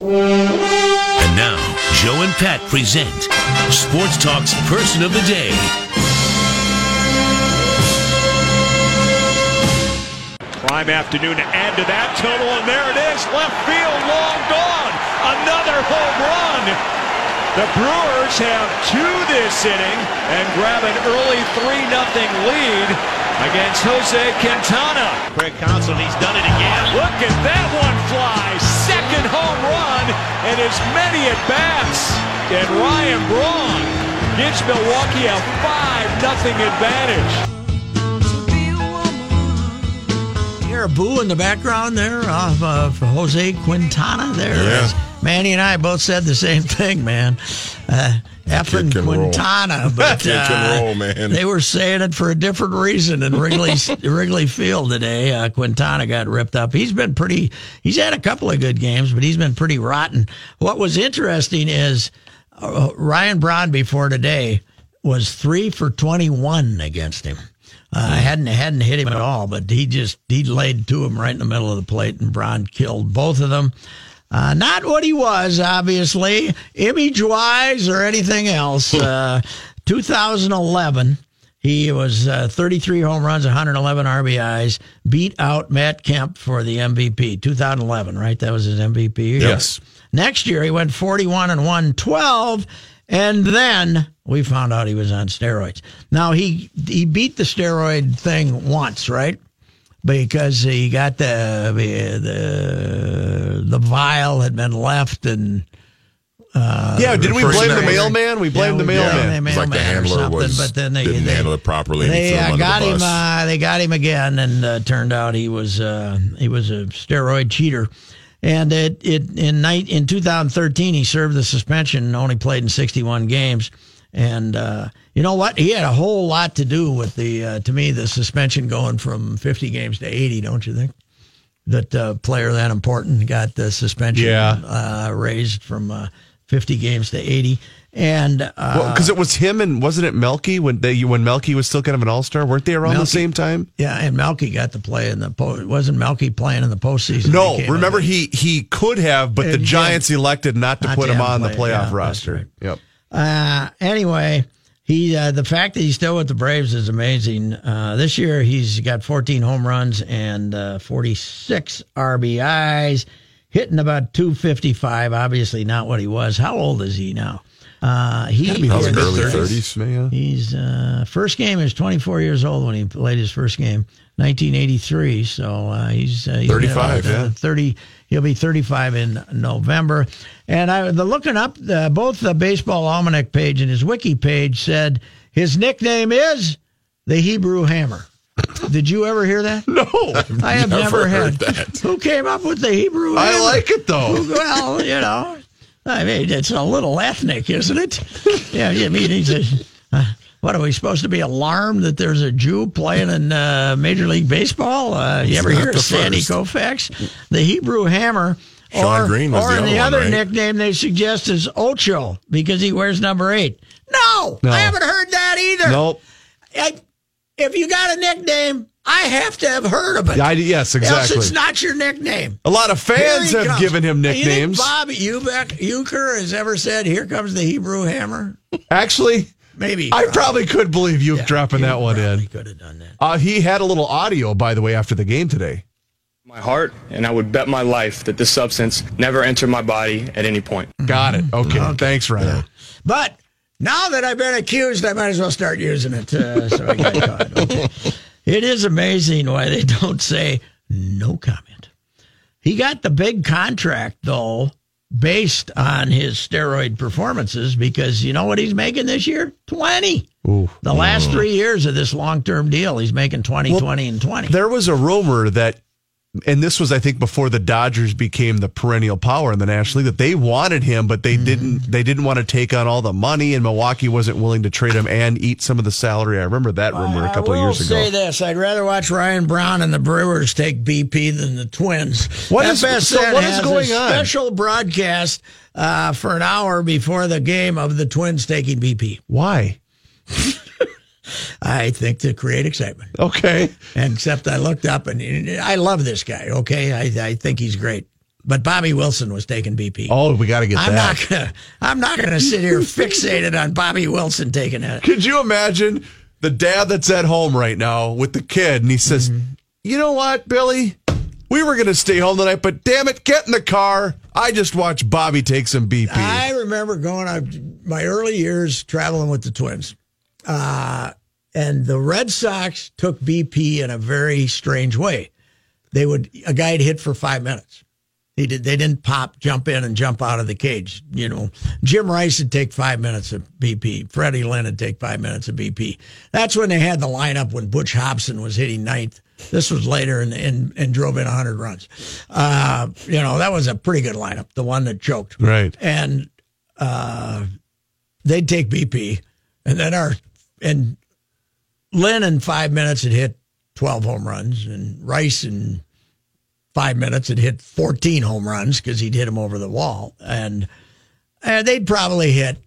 And now, Joe and Pat present Sports Talk's Person of the Day. Prime afternoon to add to that total, and there it is. Left field, long gone. Another home run. The Brewers have two this inning and grab an early 3 0 lead against Jose Quintana. Craig Counsell, he's done it again. Look at that one fly. Second home run and as many at bats. And Ryan Braun gives Milwaukee a 5 0 advantage. Hear a boo in the background there of uh, Jose Quintana there. Yeah. Manny and I both said the same thing, man. Uh, effing can roll. Quintana, but uh, roll, man. they were saying it for a different reason in Wrigley Wrigley Field today. Uh, Quintana got ripped up. He's been pretty. He's had a couple of good games, but he's been pretty rotten. What was interesting is uh, Ryan Braun before today was three for twenty one against him. Uh, I hadn't hadn't hit him at all, but he just he laid to him right in the middle of the plate, and Braun killed both of them. Uh, not what he was, obviously, image wise or anything else. Uh, 2011, he was uh, 33 home runs, 111 RBIs, beat out Matt Kemp for the MVP. 2011, right? That was his MVP year. Yes. Next year, he went 41 and 112, and then we found out he was on steroids. Now he he beat the steroid thing once, right? Because he got the the the vial had been left and yeah, did we blame the mailman? We blamed Yeah, the we mailman. blamed It's like the handler was but then they, didn't they- handle it properly. They uh, got the him. Uh, they got him again, and uh, turned out he was uh, he was a steroid cheater. And it, it in night in 2013 he served the suspension and only played in 61 games. And uh, you know what? He had a whole lot to do with the uh, to me the suspension going from 50 games to 80. Don't you think? That uh, player that important got the suspension Yeah. uh, raised from uh, 50 games to 80. And uh, Because it was him and wasn't it Melky when they when Melky was still kind of an all star? Weren't they around the same time? Yeah, and Melky got to play in the po- wasn't Melky playing in the postseason? No, remember he he could have, but the And, yeah. Giants elected not to Not put to him on the play, yeah, playoff that's roster. right. Yep. Uh, anyway, he uh, the fact that he's still with the Braves is amazing. Uh, this year he's got 14 home runs and uh, 46 RBIs, hitting about 255. Obviously not what he was. How old is he now? Uh, he was early Mid-thirties, 30s. yeah. He's uh, first game is 24 years old when he played his first game, 1983. So uh, he's, uh, he's 35, about, uh, yeah. 30. He'll be 35 in November. And I, the looking up uh, both the baseball almanac page and his wiki page said his nickname is the Hebrew Hammer. Did you ever hear that? No, I have never never, heard had. that. Who came up with the Hebrew Hammer? I like it though. Well, you know, I mean, it's a little ethnic, isn't it? Yeah, I mean, he's a, uh, what are we supposed to be alarmed that there's a Jew playing in uh, Major League Baseball? Uh, you ever hear of Sandy first. Koufax, the Hebrew Hammer? Sean or, Green was or the the, other one, other right? nickname they suggest is Ocho because he wears number eight. No, No. I haven't heard that either. Nope. I, if you got a nickname, I have to have heard of it. I, yes, Else exactly. it's not your nickname. A lot of fans have comes. given him You think nicknames. Bob Uecker, Uecker has ever said, "Here comes the Hebrew Hammer." Actually, Maybe I probably could believe you Yeah, dropping that one probably in. Could have done that. Uh, he had a little audio, by the way, after the game today. my heart, and I would bet my life that this substance never entered my body at any point. Got it. Okay. Thanks, Ryan. But now that I've been accused, I might as well start using it. Uh, so I got caught. Okay. It is amazing why they don't say no comment. He got the big contract, though, based on his steroid performances because you know what he's making this year? 20. Ooh. The last mm. three years of this long term deal, he's making 20, Well, 20, and 20. There was a rumor that, and this was, I think, before the Dodgers became the perennial power in the National League, that they wanted him, but they didn't. They didn't want to take on all the money, and Milwaukee wasn't willing to trade him and eat some of the salary. I remember that rumor a couple of years ago. I will say this: I'd rather watch Ryan Braun and the Brewers take BP than the Twins. What is- so what is going on? Special broadcast uh, for an hour before the game of the Twins taking BP. Why? I think to create excitement. Okay. And except I looked up and I love this guy. Okay, I, I think he's great. But Bobby Wilson was taking BP. Oh, we got to get I'm that. not gonna. I'm not gonna sit here fixated on Bobby Wilson taking it. Could you imagine the dad that's at home right now with the kid, and he says, Mm-hmm. "You know what, Billy? We were going to stay home tonight, but damn it, get in the car. I just watched Bobby take some BP." I remember going on my early years traveling with the Twins. Uh, and the Red Sox took BP in a very strange way. They would a guy'd hit for five minutes. He did. They didn't pop, jump in, and jump out of the cage. You know, Jim Rice would take five minutes of BP. Freddie Lynn would take five minutes of BP. That's when they had the lineup when Butch Hobson was hitting ninth. This was later and and, and drove in 100 runs. Uh, you know, that was a pretty good lineup. The one that choked right. and uh, they'd take BP, and then our and Lynn in five minutes had hit twelve home runs, and Rice in five minutes had hit fourteen home runs because he'd hit them over the wall, and and they'd probably hit.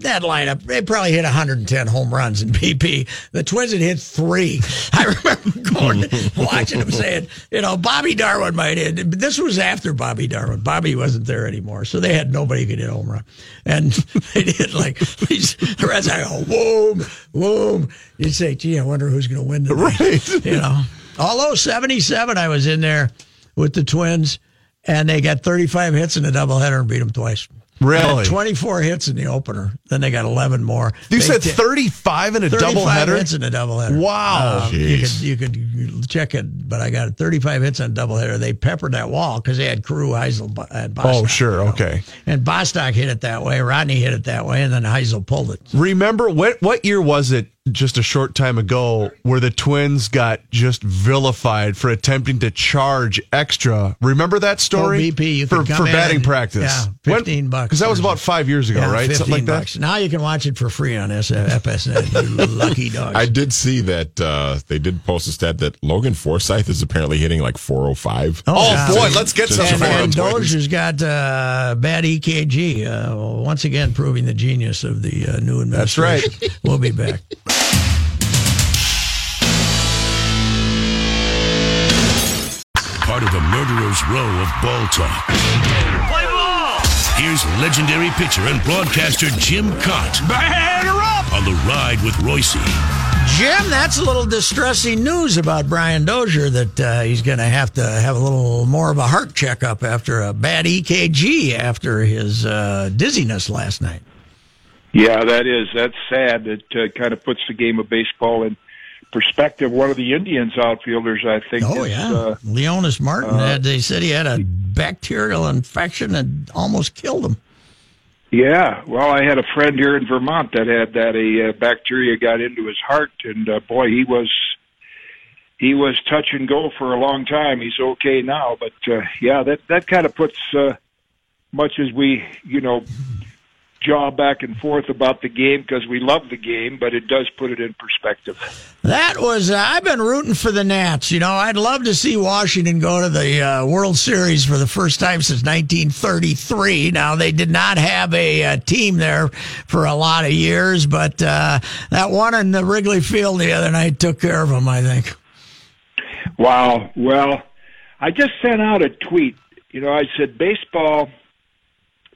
That lineup, they probably hit 110 home runs in BP. The Twins had hit three. I remember going, watching them saying, you know, Bobby Darwin might hit. This was after Bobby Darwin. Bobby wasn't there anymore. So they had nobody who could hit home run. And they did like, these, the Reds, I go, whoom, whoom. You'd say, gee, I wonder who's going to win tonight. Right. You know, although 77, I was in there with the Twins and they got 35 hits in a doubleheader and beat them twice. Really? Had 24 hits in the opener. Then they got 11 more. You They said did- 35 in a 35 doubleheader? hits in a doubleheader. Wow. Um, you could you could check it, but I got 35 hits on a doubleheader. They peppered that wall because they had Carew, Hisle, and Bostock. Oh, sure. you know. Okay. And Bostock hit it that way. Rodney hit it that way, and then Hisle pulled it. Remember what what year was it just a short time ago where the twins got just vilified for attempting to charge extra? Remember that story? Oh, BP, you for, for batting and- practice. yeah, 15 bucks Because that was about five years ago, Yeah, right? 15 Something like bucks. Now you can watch it for free on S- FSN. You lucky dogs. I did see that uh, they did post a stat that Logan Forsythe is apparently hitting like 405. Oh, yeah. boy, let's get some Just and, and Dozier's got uh, bad EKG. Uh, once again, proving the genius of the uh, new That's administration. right. we'll be back. Part of the murderer's row of ball talk. Play ball! Here's legendary pitcher and broadcaster Jim Kaat Batter up! on the ride with Royce. Jim, that's a little distressing news about Brian Dozier that uh, he's going to have to have a little more of a heart checkup after a bad EKG after his uh, dizziness last night. Yeah, that is. That's sad. It uh, kind of puts the game of baseball in perspective. One of the Indians outfielders, I think. Oh is, yeah, Uh, Leonys Martin. had, they said he had a bacterial infection and almost killed him. yeah. Well, I had a friend here in Vermont that had that. A uh, bacteria got into his heart, and uh, boy, he was he was touch and go for a long time. He's okay now, but uh, yeah, that that kind of puts uh, much as we, you know. Jaw back and forth about the game because we love the game, but it does put it in perspective. That was uh, I've been rooting for the Nats. You know, I'd love to see Washington go to the uh, World Series for the first time since 1933. Now they did not have a, uh team there for a lot of years, but uh, that one in the Wrigley Field the other night took care of them. I think. Wow. Well, I just sent out a tweet. You know, I said baseball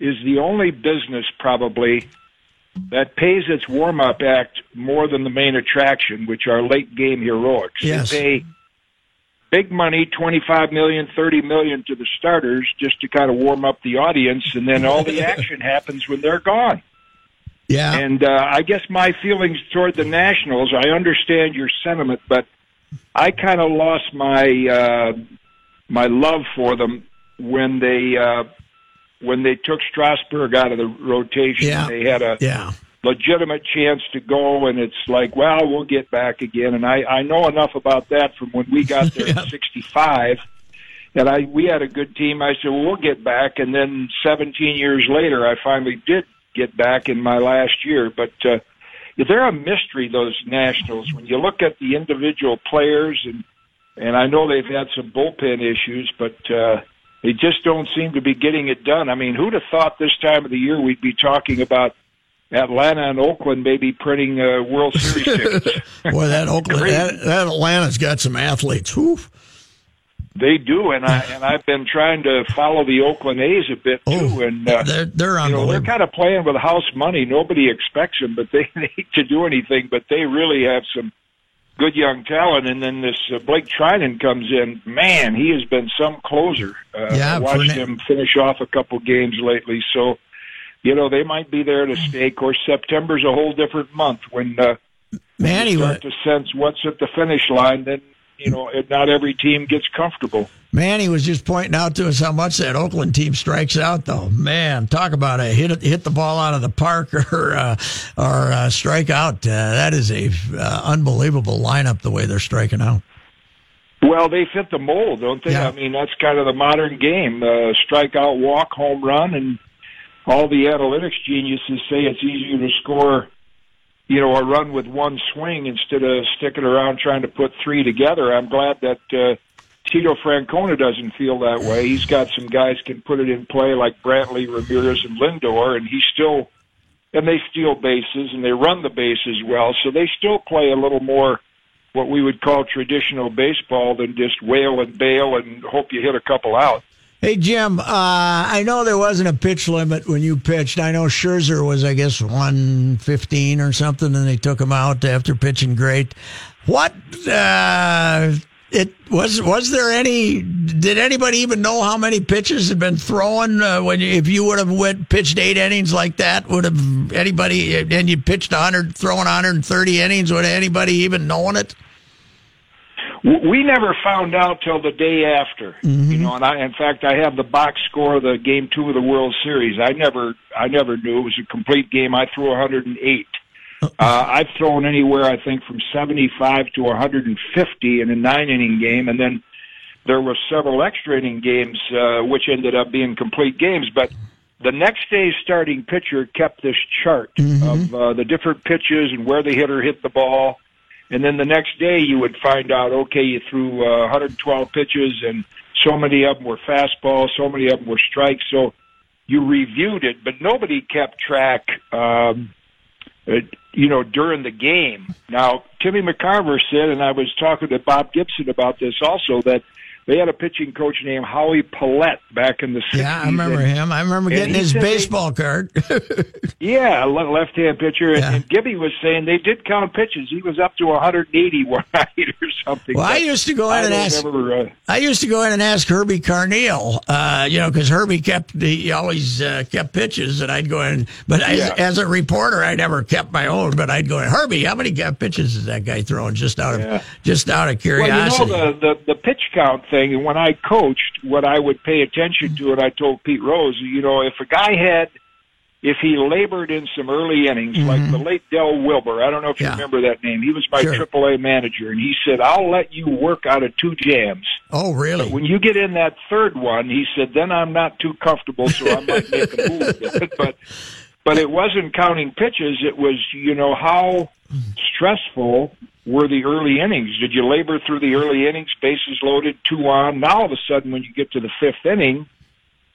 is the only business probably that pays its warm up act more than the main attraction, which are late game heroics. Yes. They pay big money, 25 million, 30 million to the starters just to kind of warm up the audience. And then all the action happens when they're gone. Yeah. And uh, I guess my feelings toward the Nationals, I understand your sentiment, but I kind of lost my uh, my love for them when they uh, when they took Strasburg out of the rotation. Yeah. They had a Yeah. legitimate chance to go, and it's like, well, we'll get back again. And I I know enough about that from when we got there in '65. And I we had a good team. I said, well, we'll get back. And then 17 years later, I finally did get back in my last year. But uh, they're a mystery. Those Nationals. When you look at the individual players, and and I know they've had some bullpen issues, but uh, they just don't seem to be getting it done. I mean, who'd have thought this time of the year we'd be talking about Atlanta and Oakland maybe printing uh, World Series tickets? Boy, that Oakland, that, that Atlanta's got some athletes. Whew. They do, and I and I've been trying to follow the Oakland A's a bit too, and uh, Oh, They're, they're you know they're kind of playing with house money. Nobody expects them, but they hate to do anything. But they really have some good young talent. And then this uh, Blake Treinen comes in. Man, he has been some closer. Uh, Yeah, I watched him finish off a couple games lately. So, you know, they might be there to stay. Of course, September's a whole different month when uh, Man, you start to sense what's at the finish line. Then you know, not every team gets comfortable. Man, he was just pointing out to us how much that Oakland team strikes out, though. Man, talk about a hit hit the ball out of the park or uh, or uh, strike out. Uh, that is a uh, unbelievable lineup the way they're striking out. Well, they fit the mold, don't they? Yeah. I mean, that's kind of the modern game: uh, strikeout, walk, home run, and all the analytics geniuses say it's easier to score, you know, a run with one swing instead of sticking around trying to put three together. I'm glad that uh, Tito Francona doesn't feel that way. He's got some guys can put it in play like Brantley, Ramirez, and Lindor, and he still and they steal bases and they run the bases well, so they still play a little more what we would call traditional baseball than just wail and bail and hope you hit a couple out. Hey Jim, uh, I know there wasn't a pitch limit when you pitched. I know Scherzer was, I guess, one fifteen or something, and they took him out after pitching great. What uh, it was? Was there any? Did anybody even know how many pitches had been thrown uh, when you, if you would have went pitched eight innings like that? Would have anybody? And you pitched hundred, throwing 130 innings? Would anybody even known it? We never found out till the day after, you know. And I, in fact, I have the box score of the game two of the World Series. I never, I never knew it was a complete game. I threw 108. Uh, I've thrown anywhere, I think, from 75 to 150 in a nine inning game, and then there were several extra inning games, uh, which ended up being complete games. But the next day's starting pitcher kept this chart of uh, the different pitches and where the hitter hit the ball. And then the next day you would find out, okay, you threw uh, 112 pitches and so many of them were fastballs, so many of them were strikes. So you reviewed it, but nobody kept track, um, uh, you know, during the game. Now, Timmy McCarver said, and I was talking to Bob Gibson about this also, that they had a pitching coach named Howie Pollet back in the 60s. Yeah, I remember and- him. I remember getting his said they- baseball card. Yeah, a left-hand pitcher, and, Yeah. and Gibby was saying they did count pitches. He was up to 180 one night something. Well, I used to go in I and ask- remember, uh, I used to go in and ask Herbie Carneal, uh, you know, because Herbie kept the, he always uh, kept pitches, and I'd go in. But as, Yeah. as a reporter, I never kept my own. But I'd go in, Herbie, how many pitches is that guy throwing? Just out of Yeah. just out of Well, curiosity. you know the, the the pitch count thing, and when I coached, what I would pay attention to, and I told Pete Rose, you know, if a guy had, if he labored in some early innings, like the late Del Wilber, I don't know if you Mm-hmm. Remember that name. He was my Sure. AAA manager, and he said, "I'll let you work out of two jams." oh, really? When you get in that third one, he said, then I'm not too comfortable, so I might make a move. but but it wasn't counting pitches. It was you know how stressful were the early innings? Did you labor through the early innings, bases loaded, two on? Now all of a sudden, when you get to the fifth inning,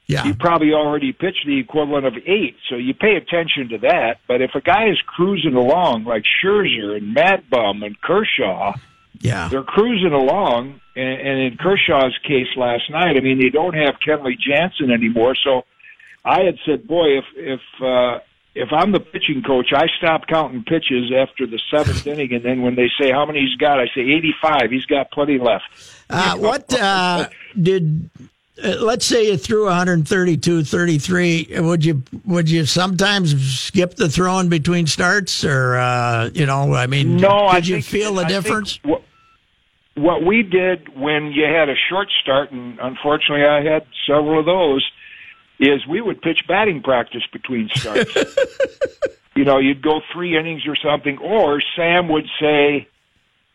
yeah, you probably already pitched the equivalent of eight. So you pay attention to that. But if a guy is cruising along like Scherzer and Mad Bum and Kershaw yeah. they're cruising along, and, and in Kershaw's case last night, I mean, they don't have Kenley Jansen anymore. So I had said, boy, if if uh, if I'm the pitching coach, I stop counting pitches after the seventh inning, and then when they say how many he's got, I say 85. He's got plenty left. Uh, what uh, did? Uh, let's say you threw 132, 33. Would you would you sometimes skip the throwing between starts, or uh, you know, I mean, no, did I you think, feel the I difference? What, what we did when you had a short start, and unfortunately, I had several of those is we would pitch batting practice between starts. you know, you'd go three innings or something, or Sam would say,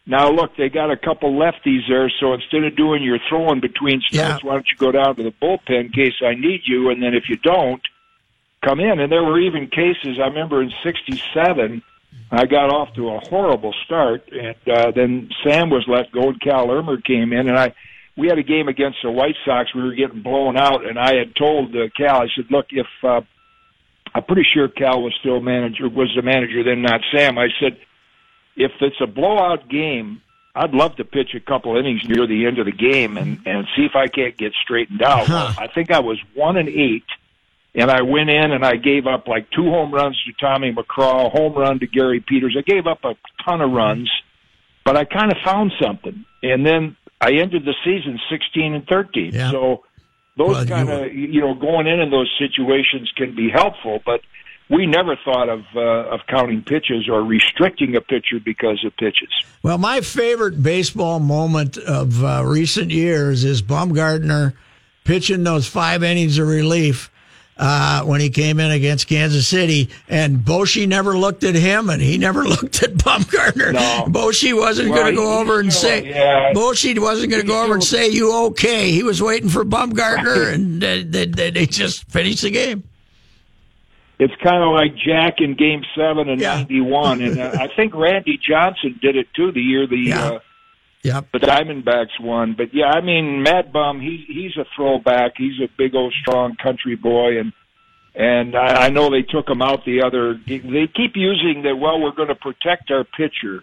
now look, they got a couple lefties there, so instead of doing your throwing between starts, Yeah. why don't you go down to the bullpen in case I need you, and then if you don't, come in. And there were even cases, I remember in 67, I got off to a horrible start, and uh, then Sam was let go, and Cal Ermer came in, and I we had a game against the White Sox. We were getting blown out, and I had told uh, Cal, I said, "Look, if uh, I'm pretty sure Cal was still manager, was the manager then, not Sam." I said, "If it's a blowout game, I'd love to pitch a couple innings near the end of the game and and see if I can't get straightened out." Well, I think I was one and eight. And I went in and I gave up like two home runs to Tommy McCraw, home run to Gary Peters. I gave up a ton of runs, but I kind of found something. And then I ended the season 16 and 13. Yeah. So those Well, you kind were- of, you know, going in in those situations can be helpful, but we never thought of uh, of counting pitches or restricting a pitcher because of pitches. Well, my favorite baseball moment of uh, recent years is Bumgarner pitching those five innings of relief uh, when he came in against Kansas City, and Bochy never looked at him, and he never looked at Bumgarner. No. Bochy wasn't Well, going to go over and say, yeah. Bochy wasn't going to go over and say, "You okay?" He was waiting for Bumgarner, and they, they, they just finished the game. It's kind of like Jack in Game Seven in Yeah. '91, and uh, I think Randy Johnson did it too the year the Yeah. uh, Yep. the Diamondbacks won. But yeah, I mean, Mad Bum, he he's a throwback. He's a big old strong country boy, and and I, I know they took him out the other. They keep using that. Well, we're going to protect our pitcher.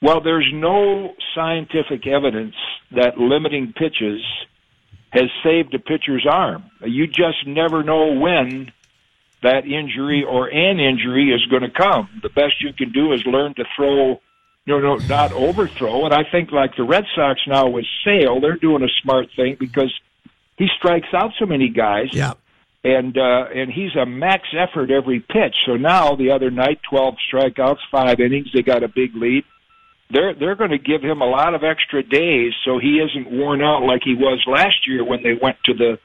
Well, there's no scientific evidence that limiting pitches has saved a pitcher's arm. You just never know when that injury or an injury is going to come. The best you can do is learn to throw, you know, not overthrow. And I think like the Red Sox now with Sale, they're doing a smart thing because he strikes out so many guys Yep. and uh, and he's a max effort every pitch. So now the other night, twelve strikeouts, five innings, they got a big lead. They're they're going to give him a lot of extra days so he isn't worn out like he was last year when they went to the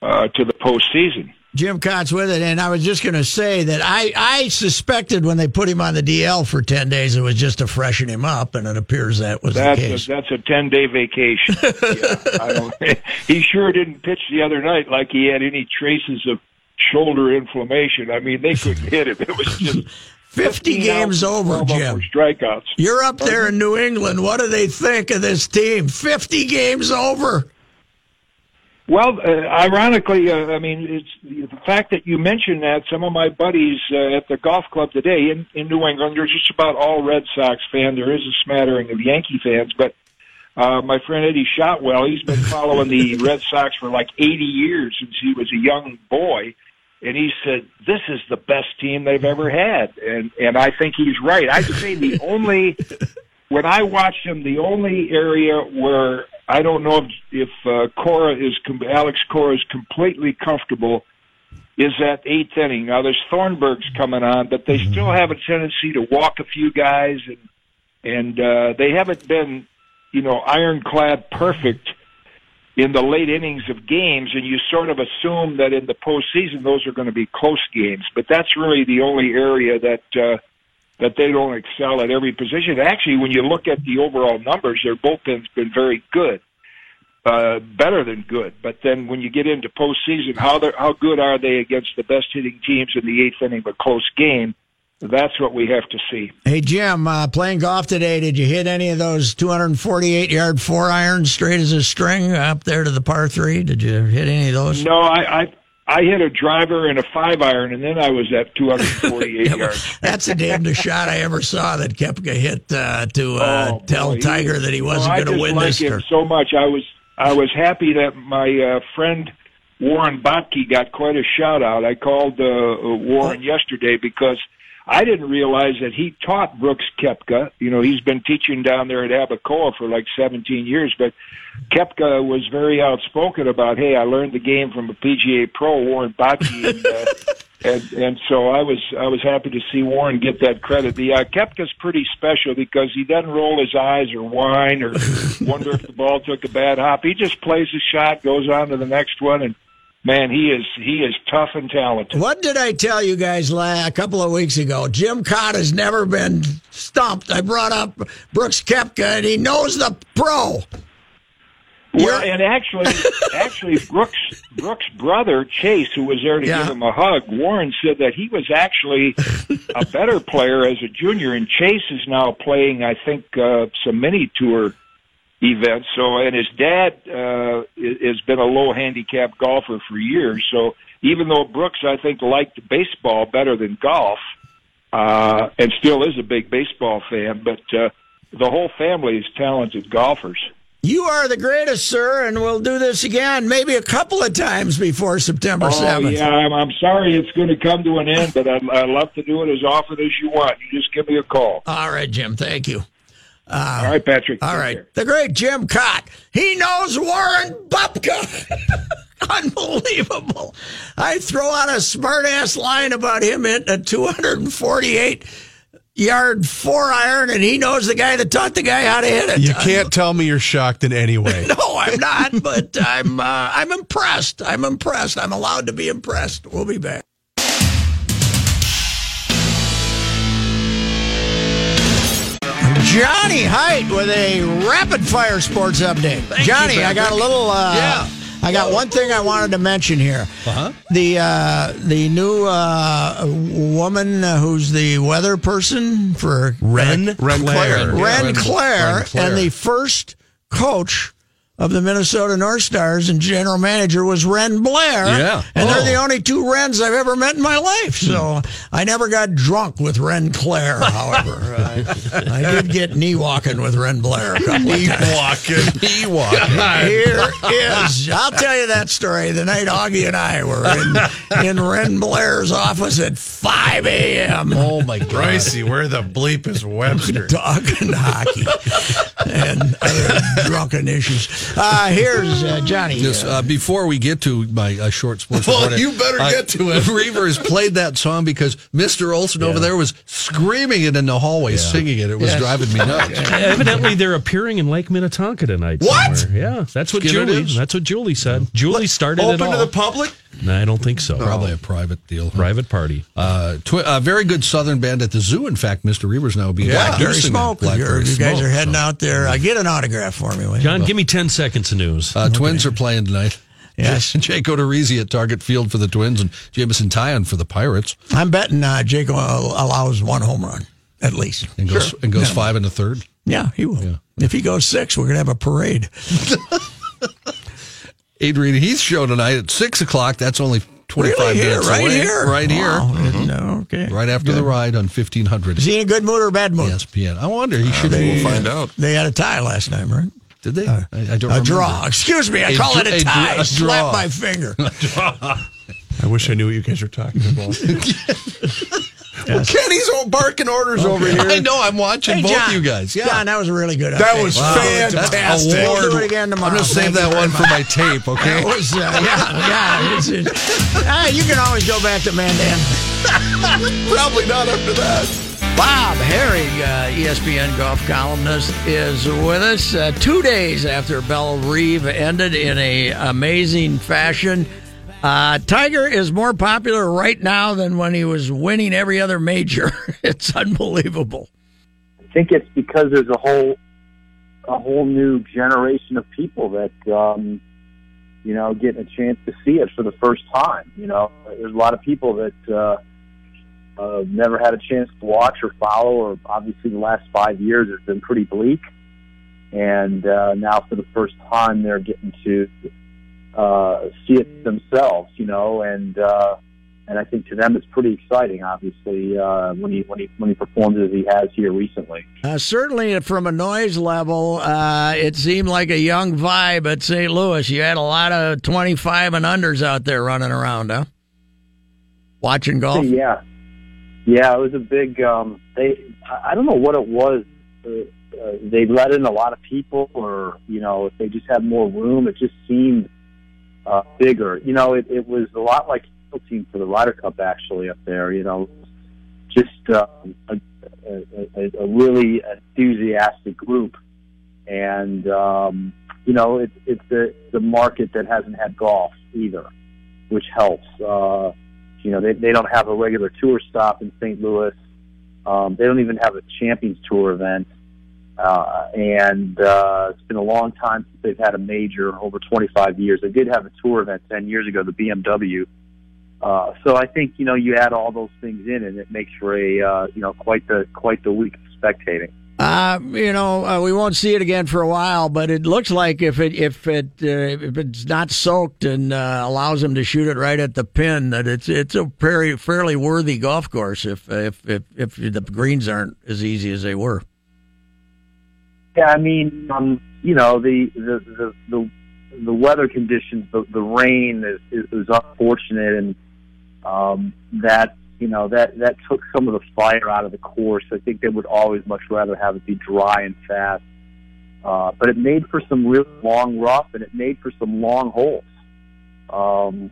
uh, to the postseason. Jim Kaat's with it, and I was just going to say that I, I suspected when they put him on the DL for ten days, it was just to freshen him up, and it appears that was That's the a, case. that's a ten day vacation. yeah, I don't, he sure didn't pitch the other night like he had any traces of shoulder inflammation. I mean, they couldn't hit him. It was just 50 games over, Jim. strikeouts. You're up there in New England. What do they think of this team? 50 games over. Well, uh, ironically, uh, I mean, it's the fact that you mentioned that. Some of my buddies uh, at the golf club today in, in New England, they're just about all Red Sox fan. There is a smattering of Yankee fans, but uh, my friend Eddie Shotwell, he's been following the Red Sox for like 80 years since he was a young boy, and he said this is the best team they've ever had, and and I think he's right. I'd say the only when I watched him, the only area where I don't know if, if uh, Cora is com- Alex Cora is completely comfortable is that eighth inning. Now there's Thornburg's coming on, but they still have a tendency to walk a few guys, and and uh, they haven't been, you know, ironclad perfect in the late innings of games, and you sort of assume that in the postseason those are going to be close games. But that's really the only area that. Uh, that they don't excel at every position. Actually, when you look at the overall numbers, their bullpen's been very good, uh, better than good. But then when you get into postseason, how how good are they against the best hitting teams in the eighth inning of a close game? That's what we have to see. Hey, Jim, uh, playing golf today, did you hit any of those 248 yard four irons straight as a string up there to the par three? Did you hit any of those? No, I. I I hit a driver and a five iron, and then I was at 248 yards. That's the damnedest shot I ever saw that Koepka hit uh, to uh, Oh, tell boy, Tiger that he wasn't I going to win like this. him tour- so much. I was I was happy that my uh, friend Warren Bottke got quite a shout out. I called uh, uh, Warren yesterday because I didn't realize that he taught Brooks Koepka. You know, he's been teaching down there at Abacoa for like 17 years, but Koepka was very outspoken about, hey, I learned the game from a PGA pro, Warren Bottke, and, uh, and and so I was I was happy to see Warren get that credit. The uh, Koepka's pretty special because he doesn't roll his eyes or whine or wonder if the ball took a bad hop. He just plays his shot, goes on to the next one, and man, he is he is tough and talented. What did I tell you guys la- a couple of weeks ago? Jim Kaat has never been stumped. I brought up Brooks Koepka, and he knows the pro. Well, and actually, actually, Brooks Brooks' brother Chase, who was there to Yeah. give him a hug, Warren said that he was actually a better player as a junior, and Chase is now playing, I think, uh, some mini tour events. So, and his dad uh, has been a low handicap golfer for years. So, even though Brooks, I think, liked baseball better than golf, uh, and still is a big baseball fan, but uh, the whole family is talented golfers. You are the greatest, sir, and we'll do this again, maybe a couple of times before September Oh 7th. yeah, I'm, I'm sorry it's going to come to an end, but I'd, I'd love to do it as often as you want. You just give me a call. All right, Jim. Thank you. All right, Patrick. All right. Care. The great Jim Kaat. He knows Warren Bupka. Unbelievable. I throw out a smart ass line about him hitting a 248 yard four iron, and he knows the guy that taught the guy how to hit it. You can't tell me you're shocked in any way. No, I'm not, but I'm uh, I'm impressed. I'm impressed. I'm allowed to be impressed. We'll be back. Johnny Height with a rapid fire sports update. Johnny, I got a little. Uh, Yeah. I got one thing I wanted to mention here. Uh-huh. The uh, the new uh, woman uh, who's the weather person for Ren, Ren Claire. Ren, Ren- Claire, Ren Claire. and the first coach of the Minnesota North Stars and general manager was Wren Blair. Yeah. And they're Oh. the only two Rens I've ever met in my life. So hmm. I never got drunk with Ren Claire, however. I, I did get knee walking with Wren Blair a couple of walking. He walking. Here is, I'll tell you that story. The night Augie and I were in, in Wren Blair's office at 5 a.m. Oh my God. Pricey, where the bleep is Webster? talking hockey and other drunken issues. Uh, here's uh, Johnny. Yes, uh, before we get to my uh, short sports Well, report, you better uh, get to it. Reavers played that song because Mr. Olson over there was screaming it in the hallway, singing it. It was Yes. driving me nuts. Evidently, they're appearing in Lake Minnetonka tonight. What? somewhere. Yeah, that's what Skinner Julie. is? That's what Julie said. Julie started it Open all. to the public? No, I don't think so. Probably a private deal. private party. Uh, twi- a very good Southern band at the zoo. In fact, Mr. Reavers now will be Blackberry introducing them. Smoke. You're- Blackberry you guys Smoke, are heading so. out there. Uh, get an autograph for me, will you? John, give me ten seconds of news. Uh, Twins are playing tonight. Yes. Jake Odorizzi at Target Field for the Twins and Jameson Taillon for the Pirates. I'm betting uh, Jake will allows one home run at least. And goes and goes five and a third. Yeah, he will. If he goes six, we're gonna have a parade. Adrian Heath show tonight at six o'clock. That's only twenty five Really here, minutes right away. here, right Wow, here, didn't know. Okay, right after the ride on fifteen hundred. Is he in a good mood or a bad mood? ESPN. I wonder. He uh, should. they- we'll find out. They had a tie last night, right? Did they? Uh, I, I don't. Remember. A remember. draw. Excuse me, I A call dr- it a a dr- tie. a Slap draw. my finger. I wish I knew what you guys were talking about. Well, Kenny's all barking orders over here. I know. I'm watching Hey, both John, you guys. Yeah. John, that was a really good. That was Wow, fantastic. that's We'll do it again tomorrow. I'm going to save Thank that very one for my tape. Okay. That was, uh, yeah, yeah. It's, it's, ah, you can always go back to Mandan. Probably not after that. Bob Harig, uh, ESPN golf columnist, is with us uh, two days after Bellerive ended in a amazing fashion. Uh, Tiger is more popular right now than when he was winning every other major. it's unbelievable. I think it's because there's a whole a whole new generation of people that um, you know getting a chance to see it for the first time. You know, there's a lot of people that uh, uh, never had a chance to watch or follow, or obviously the last five years has been pretty bleak, and uh, now for the first time they're getting to uh, see it themselves. You know, and uh, and I think to them it's pretty exciting. Obviously, uh, when he when he when he performs as he has here recently. Uh, certainly, from a noise level, uh, it seemed like a young vibe at St. Louis. You had a lot of 25 and unders out there running around, huh? Watching golf? Yeah. Yeah, it was a big. Um, they, I I don't know what it was. Uh, uh, they let in a lot of people, or you know, if they just had more room, it just seemed uh, bigger. You know, it, it was a lot like team for the Ryder Cup actually up there. You know, just uh, a, a, a, really enthusiastic group, and um, you know, it's it's the the market that hasn't had golf either, which helps. Uh, you know, they they don't have a regular tour stop in St. Louis. Um, they don't even have a Champions Tour event. And uh, it's been a long time since they've had a major, over 25 years. They did have a tour event 10 years ago, the BMW. Uh, so I think you know you add all those things in, and it makes for a uh, you know quite the quite the week of spectating. Uh, you know, uh, we won't see it again for a while, but it looks like if it if it uh, if it's not soaked and uh, allows him to shoot it right at the pin, that it's it's a very fairly worthy golf course. If if if, if the greens aren't as easy as they were. Yeah, I mean, um, you know, the the the the, the weather conditions, the the rain is is, is unfortunate, and um, that you know that that took some of the fire out of the course. I think they would always much rather have it be dry and fast. Uh, but it made for some real long rough, and it made for some long holes. Um,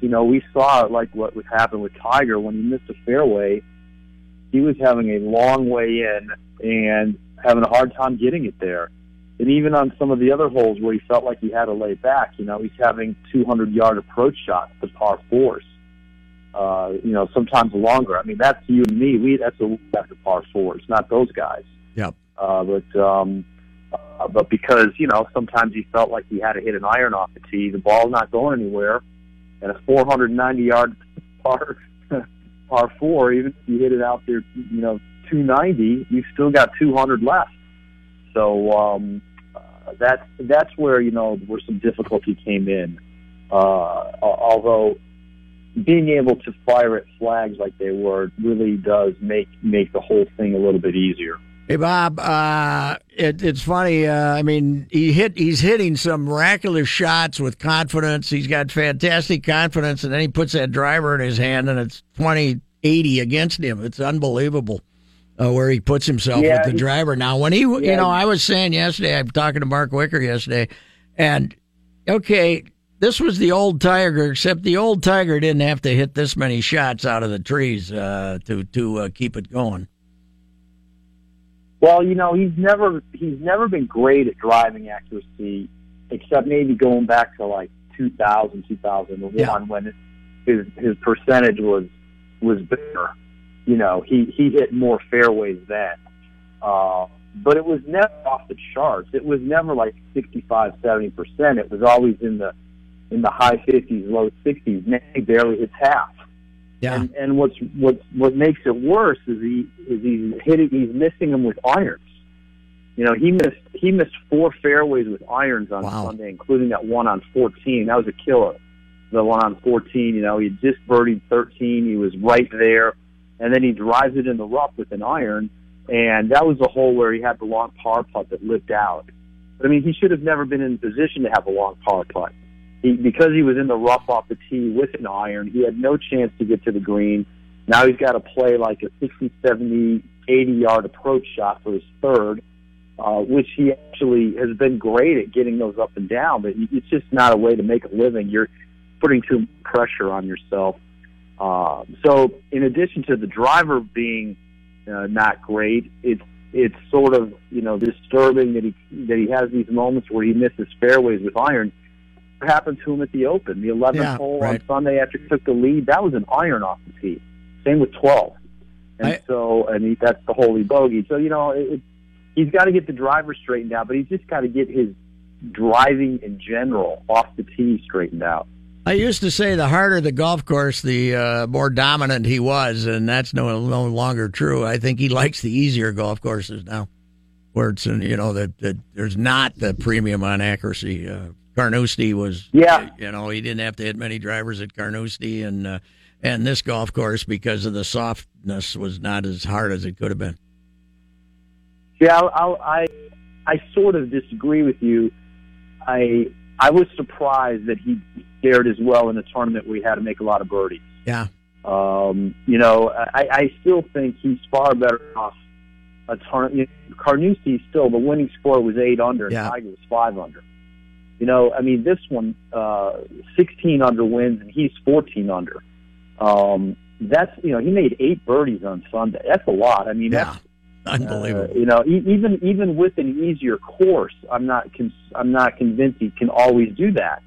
you know, we saw like what would happen with Tiger when he missed a fairway. He was having a long way in and having a hard time getting it there. And even on some of the other holes where he felt like he had to lay back, you know, he's having 200 yard approach shots to par fours. Uh, you know, sometimes longer. I mean, that's you and me. We that's a after par fours, not those guys. Yep. Uh, but um, uh, but because you know sometimes he felt like he had to hit an iron off the tee, the ball's not going anywhere, and a 490 yard par par four, even if you hit it out there, you know, 290, you've still got 200 left. So um, uh, that's that's where you know where some difficulty came in. Uh, although being able to fire at flags like they were really does make make the whole thing a little bit easier. Hey Bob, uh, it, it's funny. Uh, I mean, he hit. He's hitting some miraculous shots with confidence. He's got fantastic confidence, and then he puts that driver in his hand, and it's 20, 80 against him. It's unbelievable uh, where he puts himself Yeah, with the driver. Now, when he, you know, I was saying yesterday, I'm talking to Mark Wicker yesterday, and okay, this was the old Tiger, except the old Tiger didn't have to hit this many shots out of the trees uh, to to uh, keep it going. Well, you know, he's never he's never been great at driving accuracy, except maybe going back to like 2000, 2001 Yeah. when his his percentage was was better. You know, he he hit more fairways then. Uh, but it was never off the charts. It was never like 65, 70 percent. It was always in the in the high 50s, low 60s. Now he barely hits half. Yeah. And, and what's what what makes it worse is he is he's hitting he's missing them with irons. You know, he missed he missed four fairways with irons on Wow. Sunday, including that one on 14. That was a killer. The one on 14, you know, he just birdied 13. He was right there, and then he drives it in the rough with an iron, and that was the hole where he had the long par putt that lived out. But I mean, he should have never been in position to have a long par putt. He, because he was in the rough off the tee with an iron, he had no chance to get to the green. Now he's got to play like a 60, 70, 80 yard approach shot for his third, uh, which he actually has been great at getting those up and down, but it's just not a way to make a living. You're putting too much pressure on yourself. Uh, so in addition to the driver being uh, not great, it's it's sort of you know disturbing that he that he has these moments where he misses fairways with iron. Happened to him at the Open, the 11th Yeah, hole right. on Sunday after he took the lead? That was an iron off the tee. Same with 12, and I- so and he, that's the holy bogey. So you know it, it, he's got to get the driver straightened out, but he's just got to get his driving in general off the tee straightened out. I used to say the harder the golf course, the uh, more dominant he was, and that's no no longer true. I think he likes the easier golf courses now, where it's you know that, that there's not the premium on accuracy. Uh, Carnoustie was, Yeah. you know, he didn't have to hit many drivers at Carnoustie, and uh, and this golf course because of the softness was not as hard as it could have been. Yeah, I, I I sort of disagree with you. I I was surprised that he fared as well in a tournament where he had to make a lot of birdies. Yeah. Um, you know, I, I still think he's far better off a tournament. You know, Carnoustie still the winning score was eight under, and Yeah. Tiger was five under. You know, I mean, this one, uh, 16 under wins, and he's 14 under. Um, that's you know, he made eight birdies on Sunday. That's a lot. I mean, that's Unbelievable. uh, you know, e- even even with an easier course, I'm not con- I'm not convinced he can always do that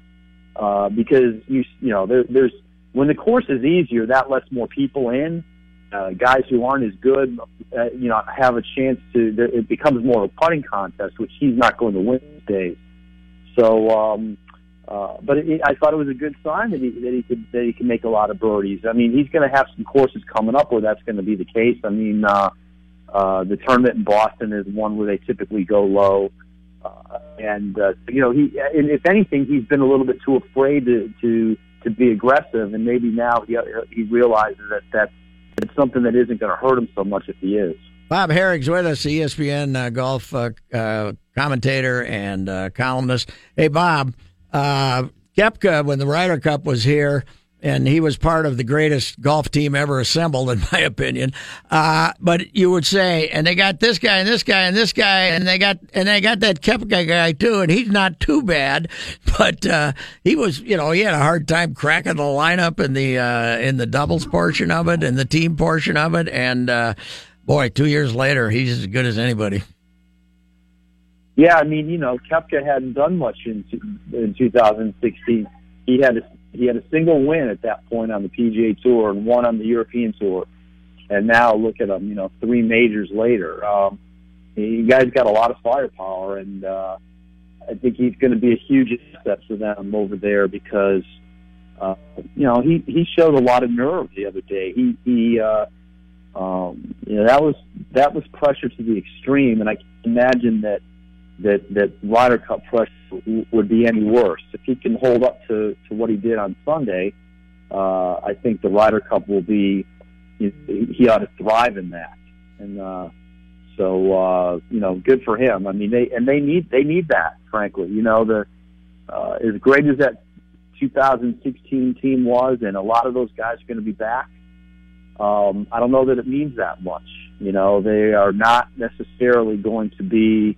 uh, because you you know there, there's when the course is easier, that lets more people in. Uh, guys who aren't as good, uh, you know, have a chance to. It becomes more of a putting contest, which he's not going to win these days. So, um, uh, but it, I thought it was a good sign that he that he could that he can make a lot of birdies. I mean, he's going to have some courses coming up where that's going to be the case. I mean. Uh, uh, the tournament in Boston is one where they typically go low, uh, and uh, you know he. And if anything, he's been a little bit too afraid to to, to be aggressive, and maybe now he he realizes that that it's something that isn't going to hurt him so much if he is. Bob Harig's with us, ESPN uh, golf uh, uh, commentator and uh, columnist. Hey, Bob, uh, Koepka, when the Ryder Cup was here, and he was part of the greatest golf team ever assembled, in my opinion. Uh, but you would say, and they got this guy and this guy and this guy, and they got and they got that Koepka guy too, and he's not too bad, but uh, he was, you know, he had a hard time cracking the lineup in the uh, in the doubles portion of it and the team portion of it, and. Boy, two years later, he's as good as anybody. Yeah, I mean, you know, Koepka hadn't done much in in 2016. He had a, he had a single win at that point on the PGA Tour and one on the European Tour, and now look at him. You know, three majors later, um, he guy's got a lot of firepower, and uh, I think he's going to be a huge asset for them over there because, uh, you know, he he showed a lot of nerve the other day. He he. Uh, um, you know that was that was pressure to the extreme, and I can imagine that that that Ryder Cup pressure w- would be any worse if he can hold up to to what he did on Sunday. Uh, I think the Ryder Cup will be he, he ought to thrive in that, and uh, so uh, you know, good for him. I mean, they and they need they need that. Frankly, you know, the uh, as great as that 2016 team was, and a lot of those guys are going to be back um, I don't know that it means that much. You know, they are not necessarily going to be,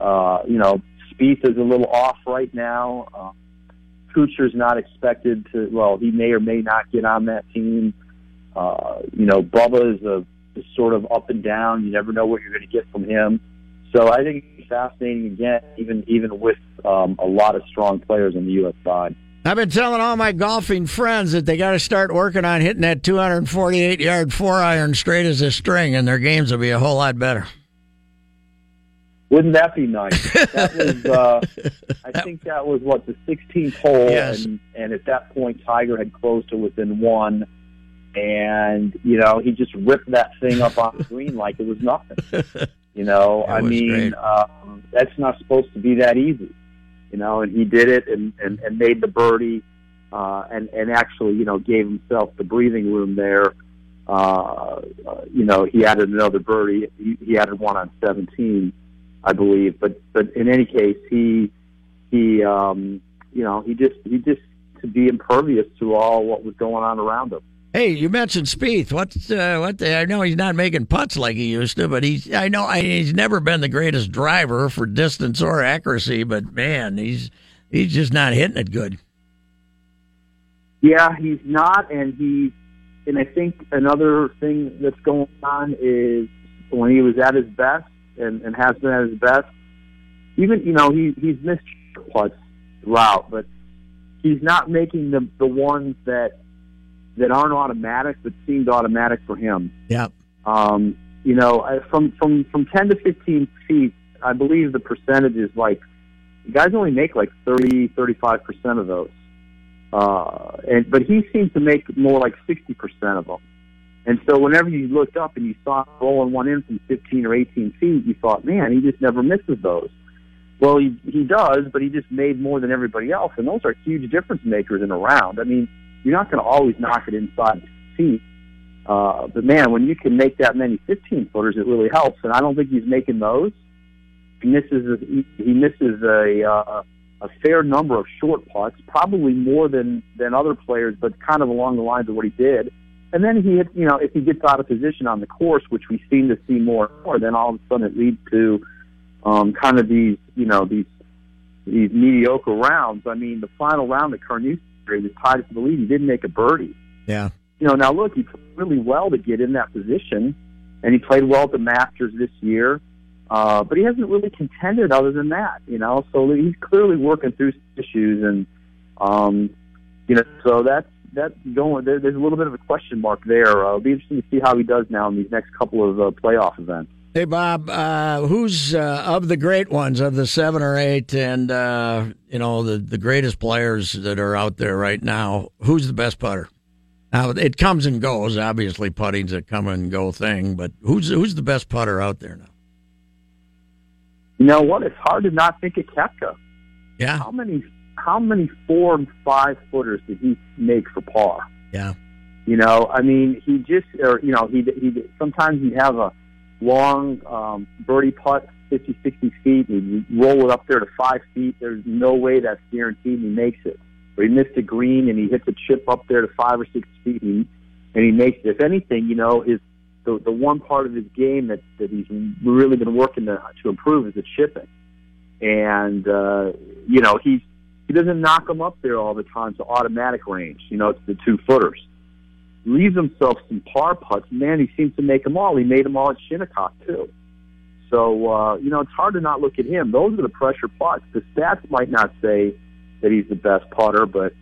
uh, you know, Spieth is a little off right now. Uh, Kuchar's not expected to, well, he may or may not get on that team. Uh, you know, Bubba is a is sort of up and down. You never know what you're going to get from him. So I think it's fascinating again, even even with um, a lot of strong players on the U.S. side. I've been telling all my golfing friends that they got to start working on hitting that 248 yard four iron straight as a string, and their games will be a whole lot better. Wouldn't that be nice? That was, uh, I think that was what the 16th hole, Yes. and and at that point Tiger had closed to within one, and you know he just ripped that thing up on the green like it was nothing. You know, I mean, um, that's not supposed to be that easy. You know, and he did it and and, and made the birdie, uh, and and actually you know gave himself the breathing room there. Uh, uh, you know, he added another birdie. He, he added one on 17, I believe. But but in any case, he he um, you know he just he just to be impervious to all what was going on around him. Hey, you mentioned Spieth. What's uh, what? The, I know he's not making putts like he used to, but he's. I know I, he's never been the greatest driver for distance or accuracy, but man, he's he's just not hitting it good. Yeah, he's not, and he, and I think another thing that's going on is when he was at his best and, and has been at his best. Even you know he he's missed putts throughout, but he's not making the the ones that that aren't automatic but seemed automatic for him. Yeah. Um, you know, from from from ten to fifteen feet, I believe the percentage is like guys only make like 30 35 percent of those. Uh, and but he seemed to make more like sixty percent of them. And so whenever you looked up and you saw him rolling one in from fifteen or eighteen feet, you thought, man, he just never misses those. Well, he he does, but he just made more than everybody else, and those are huge difference makers in a round. I mean, you're not going to always knock it inside seat, uh, but man, when you can make that many 15 footers, it really helps. And I don't think he's making those. He misses a, he, he misses a uh, a fair number of short putts, probably more than than other players, but kind of along the lines of what he did. And then he, hit, you know, if he gets out of position on the course, which we seem to see more and more, then all of a sudden it leads to um, kind of these, you know, these these mediocre rounds. I mean, the final round at Carnoustie, he was tied for the lead. He didn't make a birdie. Yeah. You know, now look, he played really well to get in that position, and he played well at the Masters this year. Uh, but he hasn't really contended other than that, you know. So he's clearly working through issues, and um, you know, so that's that's going. There, there's a little bit of a question mark there. Uh, it'll be interesting to see how he does now in these next couple of uh, playoff events. Hey Bob, uh, who's uh, of the great ones of the seven or eight, and uh, you know the the greatest players that are out there right now? Who's the best putter? Now it comes and goes. Obviously, putting's a come and go thing, but who's who's the best putter out there now? You know what? It's hard to not think of Koepka. Yeah. How many how many four and five footers did he make for par? Yeah. You know, I mean, he just or you know he he sometimes he'd have a long um, birdie putt, 50, 60 feet, and he'd roll it up there to five feet. There's no way that's guaranteed he makes it. Or he missed a green and he hits a chip up there to five or six feet and, and he makes it. If anything, you know, his the the one part of his game that that he's really been working to to improve is the chipping, and uh, you know he's he doesn't knock them up there all the time to automatic range. You know, it's the two footers. Leaves himself some par putts. Man, he seems to make them all. He made them all at Shinnecock too. So uh, you know, it's hard to not look at him. Those are the pressure putts. The stats might not say that he's the best putter, but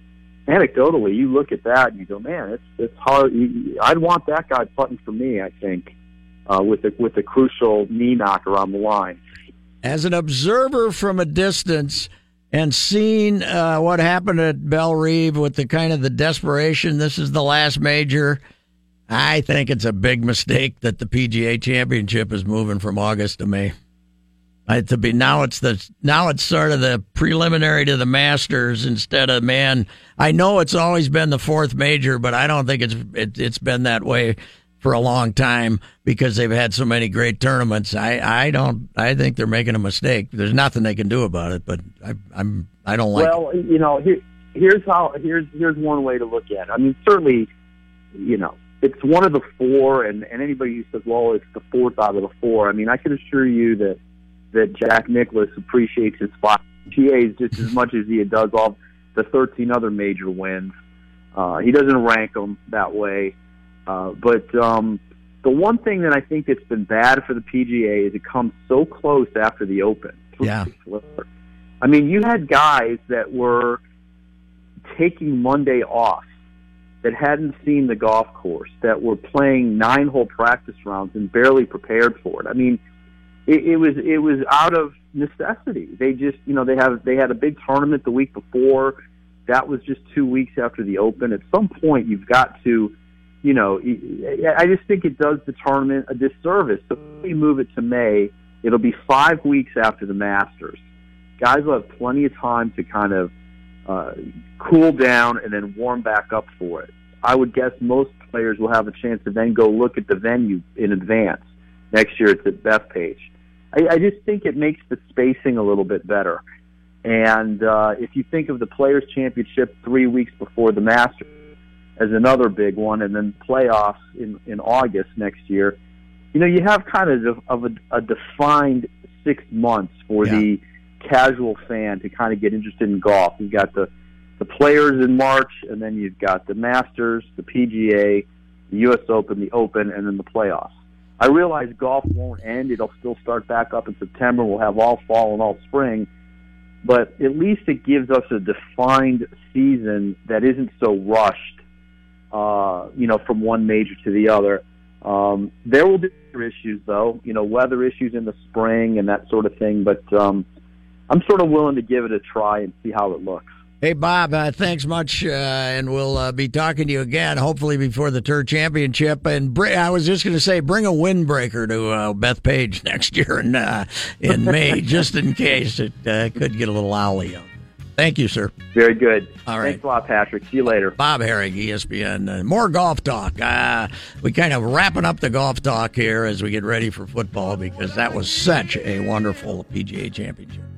anecdotally, you look at that and you go, man, it's it's hard. I'd want that guy putting for me. I think uh, with the with the crucial knee knocker on the line. As an observer from a distance and seeing uh, what happened at Bellerive with the kind of the desperation, this is the last major. I think it's a big mistake that the PGA Championship is moving from August to May. Uh, to be now it's the now it's sort of the preliminary to the Masters instead of man. I know it's always been the fourth major, but I don't think it's it, it's been that way for a long time because they've had so many great tournaments. I I don't I think they're making a mistake. There's nothing they can do about it, but I, I'm I don't like. Well, it. you know, here, here's how here's here's one way to look at it. I mean, certainly, you know, it's one of the four, and and anybody who says, well, it's the fourth out of the four. I mean, I can assure you that that Jack Nicklaus appreciates his five GAs just as much as he does all the 13 other major wins. Uh, he doesn't rank them that way. Uh, but um, the one thing that I think that's been bad for the PGA is it comes so close after the Open. Yeah. I mean, you had guys that were taking Monday off that hadn't seen the golf course, that were playing nine hole practice rounds and barely prepared for it. I mean, it, it was it was out of necessity. They just you know they have they had a big tournament the week before. That was just two weeks after the Open. At some point, you've got to, you know, I just think it does the tournament a disservice. So if we move it to May, it'll be five weeks after the Masters. Guys will have plenty of time to kind of uh, cool down and then warm back up for it. I would guess most players will have a chance to then go look at the venue in advance. Next year, it's at Bethpage. I, I just think it makes the spacing a little bit better. And uh, if you think of the Players Championship three weeks before the Masters as another big one, and then playoffs in in August next year, you know you have kind of of a, a defined six months for Yeah. the casual fan to kind of get interested in golf. You've got the the Players in March, and then you've got the Masters, the PGA, the U.S. Open, the Open, and then the playoffs. I realize golf won't end. It'll still start back up in September. We'll have all fall and all spring. But at least it gives us a defined season that isn't so rushed, uh, you know, from one major to the other. Um, there will be issues, though, you know, weather issues in the spring and that sort of thing. But um, I'm sort of willing to give it a try and see how it looks. Hey, Bob, uh, thanks much, uh, and we'll uh, be talking to you again, hopefully before the Tour Championship. And br- I was just going to say, bring a windbreaker to uh, Bethpage next year in uh, in May, just in case it could get a little owly. Thank you, sir. Very good. All right. Thanks a lot, Patrick. See you later. Bob Harig, ESPN. Uh, more golf talk. Uh, we kind of wrapping up the golf talk here as we get ready for football because that was such a wonderful PGA Championship.